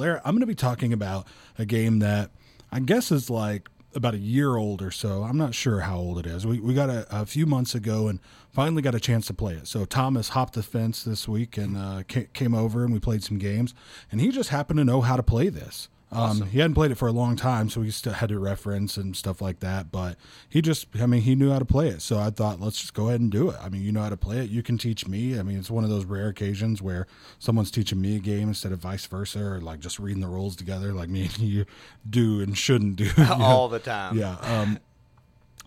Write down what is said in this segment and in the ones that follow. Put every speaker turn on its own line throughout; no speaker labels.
Blair, I'm going to be talking about a game that I guess is like about a year old or so. I'm not sure how old it is. We, we got a, a few months ago and finally got a chance to play it. So Thomas hopped the fence this week and uh, came over and we played some games. And he just happened to know how to play this. Um, he hadn't played it for a long time, so he still had to reference and stuff like that. But he just, I mean, he knew how to play it. So I thought, let's just go ahead and do it. I mean, you know how to play it. You can teach me. I mean, it's one of those rare occasions where someone's teaching me a game instead of vice versa, or like just reading the rules together, like me and you do and shouldn't do you know?
all the time.
Yeah. Um,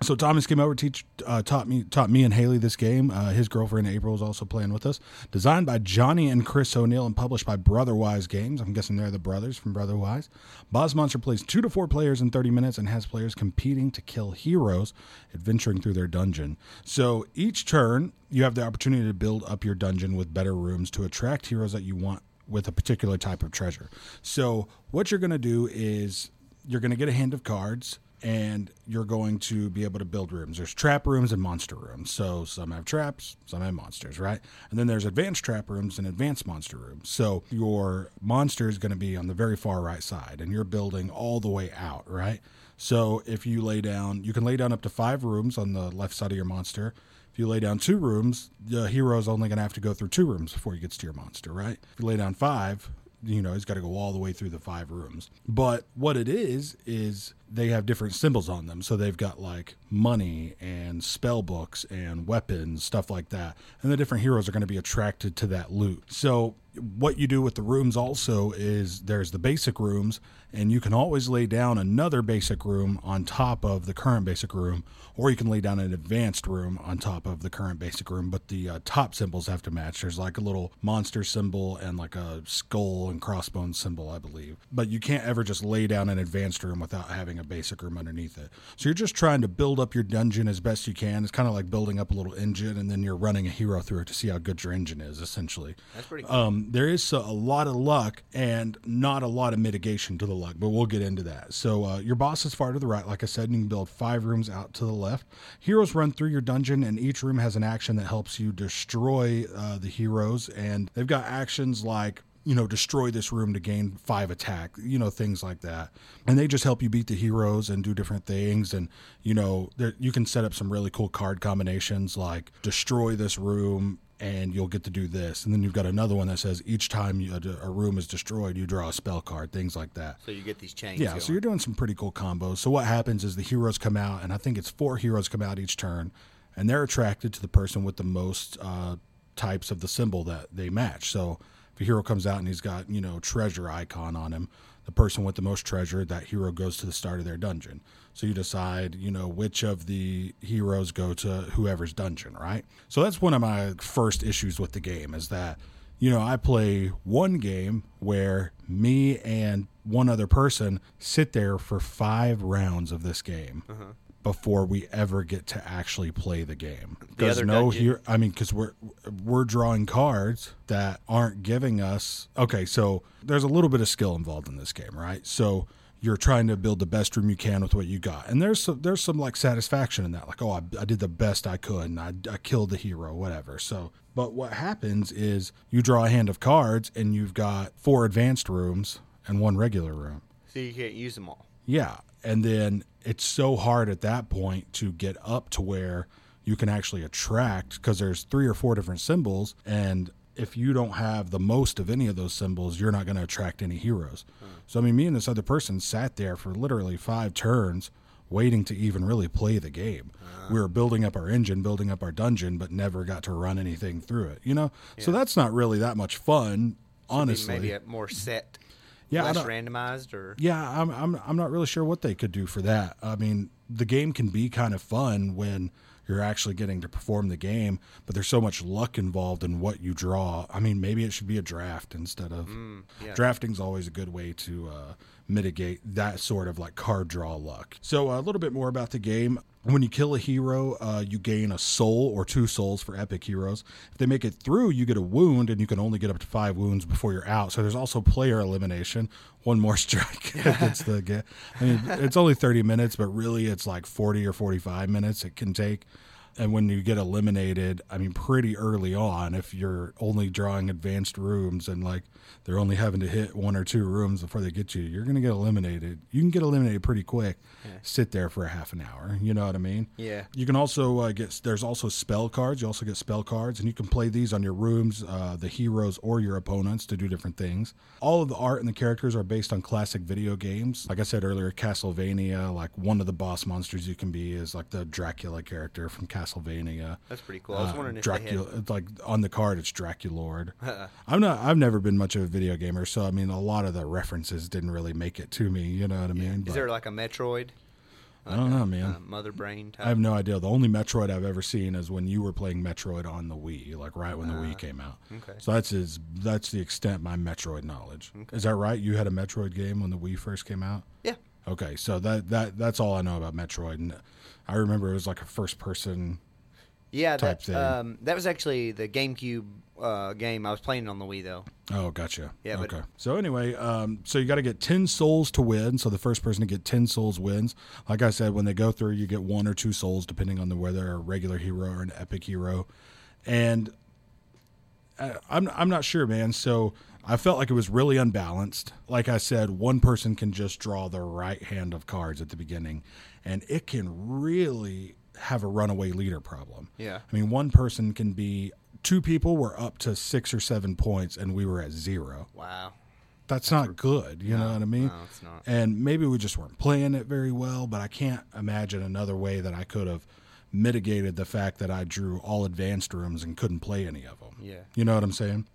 so Thomas came over, teach, uh, taught me, taught me and Haley this game. Uh, his girlfriend April was also playing with us. Designed by Johnny and Chris O'Neal and published by Brotherwise Games. I'm guessing they're the brothers from Brotherwise. Boss Monster plays two to four players in 30 minutes and has players competing to kill heroes, adventuring through their dungeon. So each turn, you have the opportunity to build up your dungeon with better rooms to attract heroes that you want with a particular type of treasure. So what you're going to do is you're going to get a hand of cards and you're going to be able to build rooms. There's trap rooms and monster rooms. So some have traps, some have monsters, right? And then there's advanced trap rooms and advanced monster rooms. So your monster is going to be on the very far right side and you're building all the way out, right? So if you lay down, you can lay down up to five rooms on the left side of your monster. If you lay down two rooms, the hero is only going to have to go through two rooms before he gets to your monster, right? If you lay down five, you know, he's got to go all the way through the five rooms. But what it is, is they have different symbols on them. So they've got like money and spell books and weapons, stuff like that. And the different heroes are going to be attracted to that loot. So what you do with the rooms also is there's the basic rooms, and you can always lay down another basic room on top of the current basic room, or you can lay down an advanced room on top of the current basic room. But the uh, top symbols have to match. There's like a little monster symbol and like a skull and crossbones symbol, I believe. But you can't ever just lay down an advanced room without having a basic room underneath it. So you're just trying to build up your dungeon as best you can. It's kind of like building up a little engine, and then you're running a hero through it to see how good your engine is, essentially.
That's pretty cool.
Um, there is a, a lot of luck and not a lot of mitigation to the luck, but we'll get into that. So uh, your boss is far to the right, like I said, and you can build five rooms out to the left. Heroes run through your dungeon, and each room has an action that helps you destroy uh, the heroes, and they've got actions like you know, destroy this room to gain five attack, you know, things like that. And they just help you beat the heroes and do different things. And, you know, there, you can set up some really cool card combinations like destroy this room and you'll get to do this. And then you've got another one that says each time you, a, a room is destroyed, you draw a spell card, things like that.
So you get these chains.
Yeah,
going.
so you're doing some pretty cool combos. So what happens is the heroes come out, and I think it's four heroes come out each turn, and they're attracted to the person with the most uh, types of the symbol that they match. So a hero comes out and he's got you know treasure icon on him, the person with the most treasure, that hero goes to the start of their dungeon. So you decide, you know, which of the heroes go to whoever's dungeon, right? So that's one of my first issues with the game is that you know, I play one game where me and one other person sit there for five rounds of this game uh-huh. Before we ever get to actually play the game. Because no here, I mean, because we're we're drawing cards that aren't giving us. Okay, so there's a little bit of skill involved in this game, right? So you're trying to build the best room you can with what you got, and there's some, there's some like satisfaction in that, like oh, I, I did the best I could, and I, I killed the hero, whatever. So, but what happens is you draw a hand of cards, and you've got four advanced rooms and one regular room.
so you can't use them all.
Yeah. And then it's so hard at that point to get up to where you can actually attract because there's three or four different symbols. And if you don't have the most of any of those symbols, you're not going to attract any heroes. Hmm. So, I mean, me and this other person sat there for literally five turns waiting to even really play the game. Ah. We were building up our engine, building up our dungeon, but never got to run anything through it, you know? So that's not really that much fun, honestly.
Maybe a more set,
Yeah,
less randomized, or
Yeah, I'm I'm I'm not really sure what they could do for that. I mean, the game can be kind of fun when you're actually getting to perform the game, but there's so much luck involved in what you draw. I mean, maybe it should be a draft instead of
yeah.
drafting's always a good way to uh, mitigate that sort of like card draw luck. So a little bit more about the game. When you kill a hero, uh, you gain a soul or two souls for epic heroes. If they make it through, you get a wound, and you can only get up to five wounds before you're out. So there's also player elimination. One more strike against the. I mean, it's only 30 minutes, but really it's like 40 or 45 minutes it can take. And when you get eliminated, I mean, pretty early on, if you're only drawing advanced rooms and like they're only having to hit one or two rooms before they get you, you're going to get eliminated. You can get eliminated pretty quick. Sit there for a half an hour. You know what I mean?
Yeah.
You can also uh, get, there's also spell cards. You also get spell cards, and you can play these on your rooms, uh, the heroes, or your opponents to do different things. All of the art and the characters are based on classic video games. Like I said earlier, Castlevania, like one of the boss monsters you can be is like the Dracula character from Castlevania.
That's pretty cool. I was
Uh,
if
Dracula, it's like on the card, it's Draculord.
had.
I'm not. I've never been much of a video gamer, so I mean, a lot of the references didn't really make it to me. You know what I mean?
Is
But
there like a Metroid?
I don't know, man.
Uh, Mother Brain type?
I have no idea. The only Metroid I've ever seen is when you were playing Metroid on the Wii, like right when the Wii came out.
Ah, okay.
So that's his. That's the extent of my Metroid knowledge. Is that right? You had a Metroid game when the Wii first came out.
Yeah.
Okay, so that that that's all I know about Metroid, and I remember it was like a first person.
Yeah,
type
that,
thing.
um, that was actually the GameCube uh, game. I was playing on the Wii, though.
Oh, gotcha.
Yeah, but-
Okay. So anyway, um, so you got to get ten souls to win. So the first person to get ten souls wins. Like I said, when they go through, you get one or two souls depending on the whether they're a regular hero or an epic hero. And uh, I'm I'm not sure, man. So I felt like it was really unbalanced. Like I said, one person can just draw the right hand of cards at the beginning, and it can really have a runaway leader problem.
Yeah.
I mean, one person can be two people were up to six or seven points, and we were at zero.
Wow.
That's not good. You know what I mean?
no, it's not.
And maybe we just weren't playing it very well, but I can't imagine another way that I could have mitigated the fact that I drew all advanced rooms and couldn't play any of them.
Yeah.
You know what I'm saying?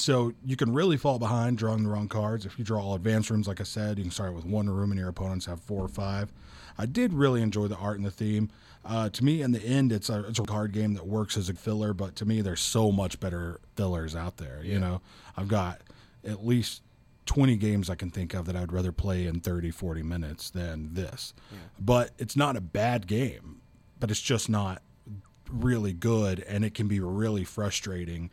So you can really fall behind drawing the wrong cards. If you draw all advanced rooms, like I said, you can start with one room and your opponents have four or five. I did really enjoy the art and the theme. Uh, to me, in the end, it's a, it's a card game that works as a filler, but to me, there's so much better fillers out there. You know, I've got at least 20 games I can think of that I'd rather play in 30, 40 minutes than this. But it's not a bad game, but it's just not really good and it can be really frustrating.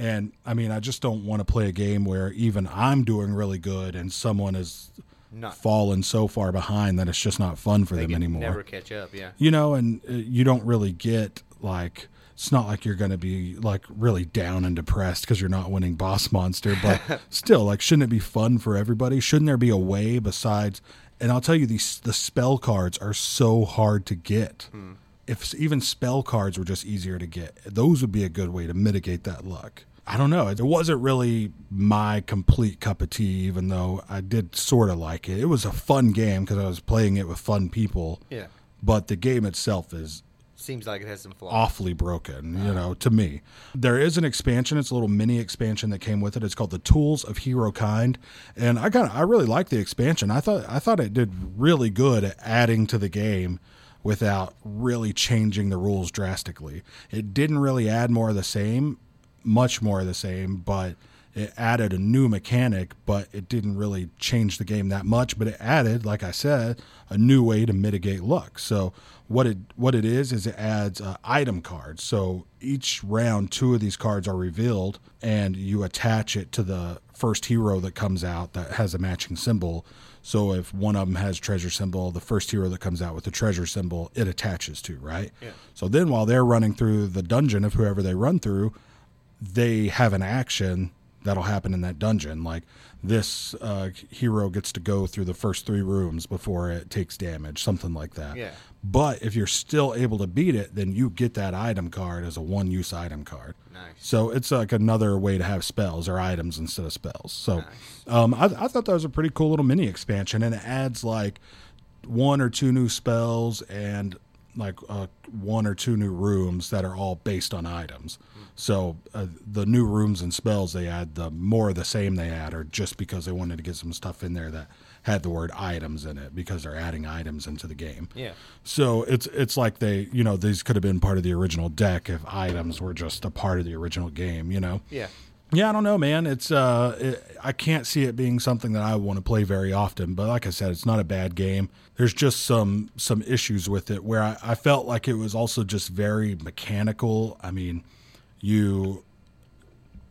And I mean, I just don't want to play a game where even I'm doing really good and someone has
Not
fallen so far behind that it's just not fun for
they
them anymore.
never catch up. Yeah.
You know, and uh, you don't really get like it's not like you're going to be like really down and depressed because you're not winning boss monster, but still, like, shouldn't it be fun for everybody? Shouldn't there be a way besides? And I'll tell you, these the spell cards are so hard to get. If even spell cards were just easier to get, those would be a good way to mitigate that luck. I don't know. It wasn't really my complete cup of tea, even though I did sort of like it. It was a fun game because I was playing it with fun people
Yeah.
but the game itself is
Seems like it has some flaws.
awfully broken, you uh-huh. know, to me. There is an expansion, it's a little mini expansion that came with it. It's called The Tools of Hero Kind. And I kind of I really like the expansion. I thought I thought it did really good at adding to the game without really changing the rules drastically. It didn't really add more of the same, much more of the same, but it added a new mechanic, but it didn't really change the game that much. But it added, like I said, a new way to mitigate luck. So what it what it is is it adds uh, item cards. So each round, two of these cards are revealed, and you attach it to the first hero that comes out that has a matching symbol. So if one of them has treasure symbol, the first hero that comes out with the treasure symbol, it attaches to right.
Yeah.
So then while they're running through the dungeon of whoever they run through, they have an action that'll happen in that dungeon. Like this uh, hero gets to go through the first three rooms before it takes damage, something like that.
Yeah.
But if you're still able to beat it, then you get that item card as a one use item card.
Nice.
So it's like another way to have spells or items instead of spells. So
Nice.
um, I, I thought that was a pretty cool little mini expansion, and it adds like one or two new spells and like uh, one or two new rooms that are all based on items. So uh, the new rooms and spells they add, the more of the same they add, are just because they wanted to get some stuff in there that had the word items in it because they're adding items into the game.
Yeah.
So it's it's like they you know these could have been part of the original deck if items were just a part of the original game. You know.
Yeah.
Yeah, I don't know, man. It's uh, it, I can't see it being something that I want to play very often. But like I said, it's not a bad game. There's just some some issues with it where I, I felt like it was also just very mechanical. I mean, you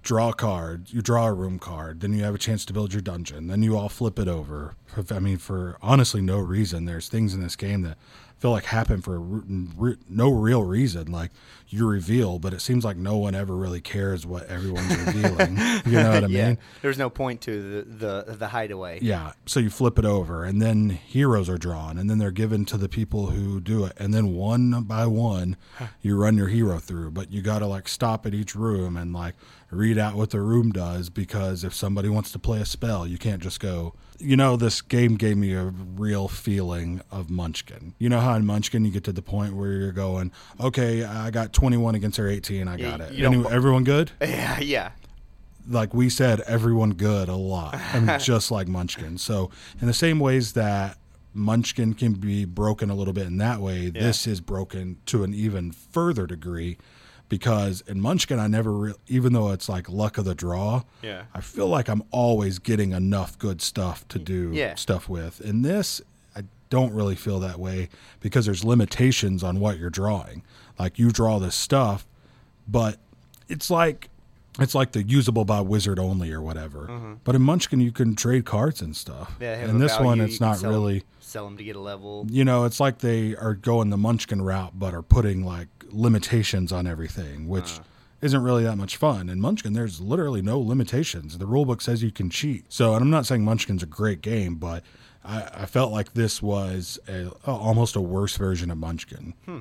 draw a card, you draw a room card, then you have a chance to build your dungeon, then you all flip it over. I mean, for honestly no reason. There's things in this game that feel like happen for re- no real reason. Like you reveal, but it seems like no one ever really cares what everyone's revealing. You know what I
yeah.
mean?
There's no point to the the, the hideaway.
Yeah. So you flip it over, and then heroes are drawn, and then they're given to the people who do it, and then one by one, you run your hero through. But you got to like stop at each room and like read out what the room does because if somebody wants to play a spell, you can't just go. You know, this game gave me a real feeling of Munchkin. You know how in Munchkin you get to the point where you're going, okay, I got 21 against her 18, I got it.
you
everyone good?
Yeah, yeah.
like we said, everyone good a lot. I mean, just like Munchkin. So, in the same ways that Munchkin can be broken a little bit in that way, this is broken to an even further degree because in Munchkin, I never, re- even though it's like luck of the draw,
Yeah.
I feel like I'm always getting enough good stuff to do
Yeah.
stuff with. In this, I don't really feel that way because there's limitations on what you're drawing. Like you draw this stuff, but it's like it's like the usable by wizard only or whatever. But in Munchkin, you can trade cards and stuff.
Mm-hmm. Yeah,
and this
value,
one, it's not
sell
really.
sell them to get a level.
You know, it's like they are going the Munchkin route, but are putting like limitations on everything, which
Uh.
isn't really that much fun. In Munchkin, there's literally no limitations. The rulebook says you can cheat. So, and I'm not saying Munchkin's a great game, but I, I felt like this was a, a- almost a worse version of Munchkin.
Hmm.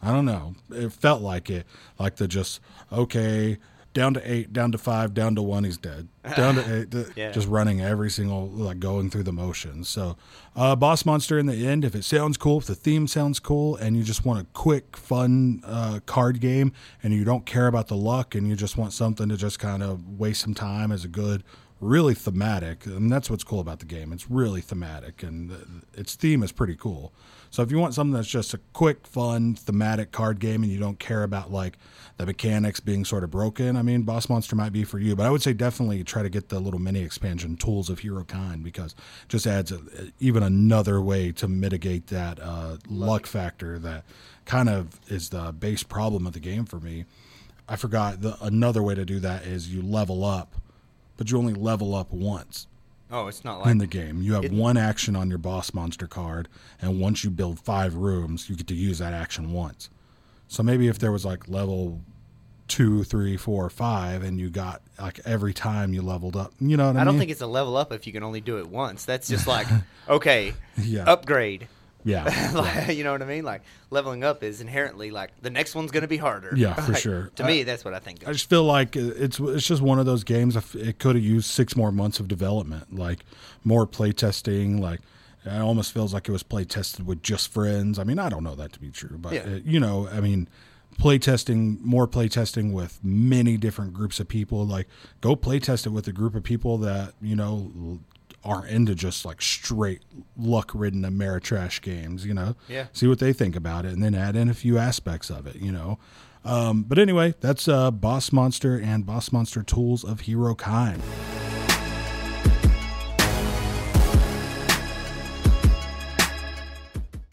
I don't know. It felt like it, like the just okay, down to eight, down to five, down to one, he's dead. Down to eight,
Yeah.
just running every single like going through the motions. So, uh, boss monster in the end. If it sounds cool, if the theme sounds cool, and you just want a quick, fun uh, card game, and you don't care about the luck, and you just want something to just kind of waste some time as a good. Really thematic, and that's what's cool about the game. It's really thematic, and the, its theme is pretty cool. So if you want something that's just a quick, fun, thematic card game, and you don't care about like the mechanics being sort of broken, I mean, Boss Monster might be for you. But I would say definitely try to get the little mini expansion Tools of Hero Kind because just adds a, even another way to mitigate that uh, luck factor that kind of is the base problem of the game for me. I forgot the another way to do that is you level up, but you only level up once
Oh, it's not like
in the game. You have
It-
one action on your boss monster card, and once you build five rooms, you get to use that action once. So maybe if there was like level two, three, four, five, and you got like every time you leveled up, you know what I, mean?
I don't
mean?
think it's a level up if you can only do it once. That's just like okay,
Yeah.
upgrade.
Yeah,
like, you know what I mean? Like leveling up is inherently like the next one's going to be harder.
Yeah, for
Like,
sure.
To
I-
me, that's what I think.
I just feel like it's it's just one of those games. It could have used six more months of development, like more play testing. Like it almost feels like it was play tested with just friends. I mean, I don't know that to be true, but
Yeah.
uh, you know, I mean, play testing, more play testing with many different groups of people. Like go play test it with a group of people that you know aren't into just like straight luck ridden Ameritrash games. You know,
Yeah.
see what they think about it, and then add in a few aspects of it. You know. Um, but anyway, that's uh, Boss Monster and Boss Monster Tools of Hero Kind.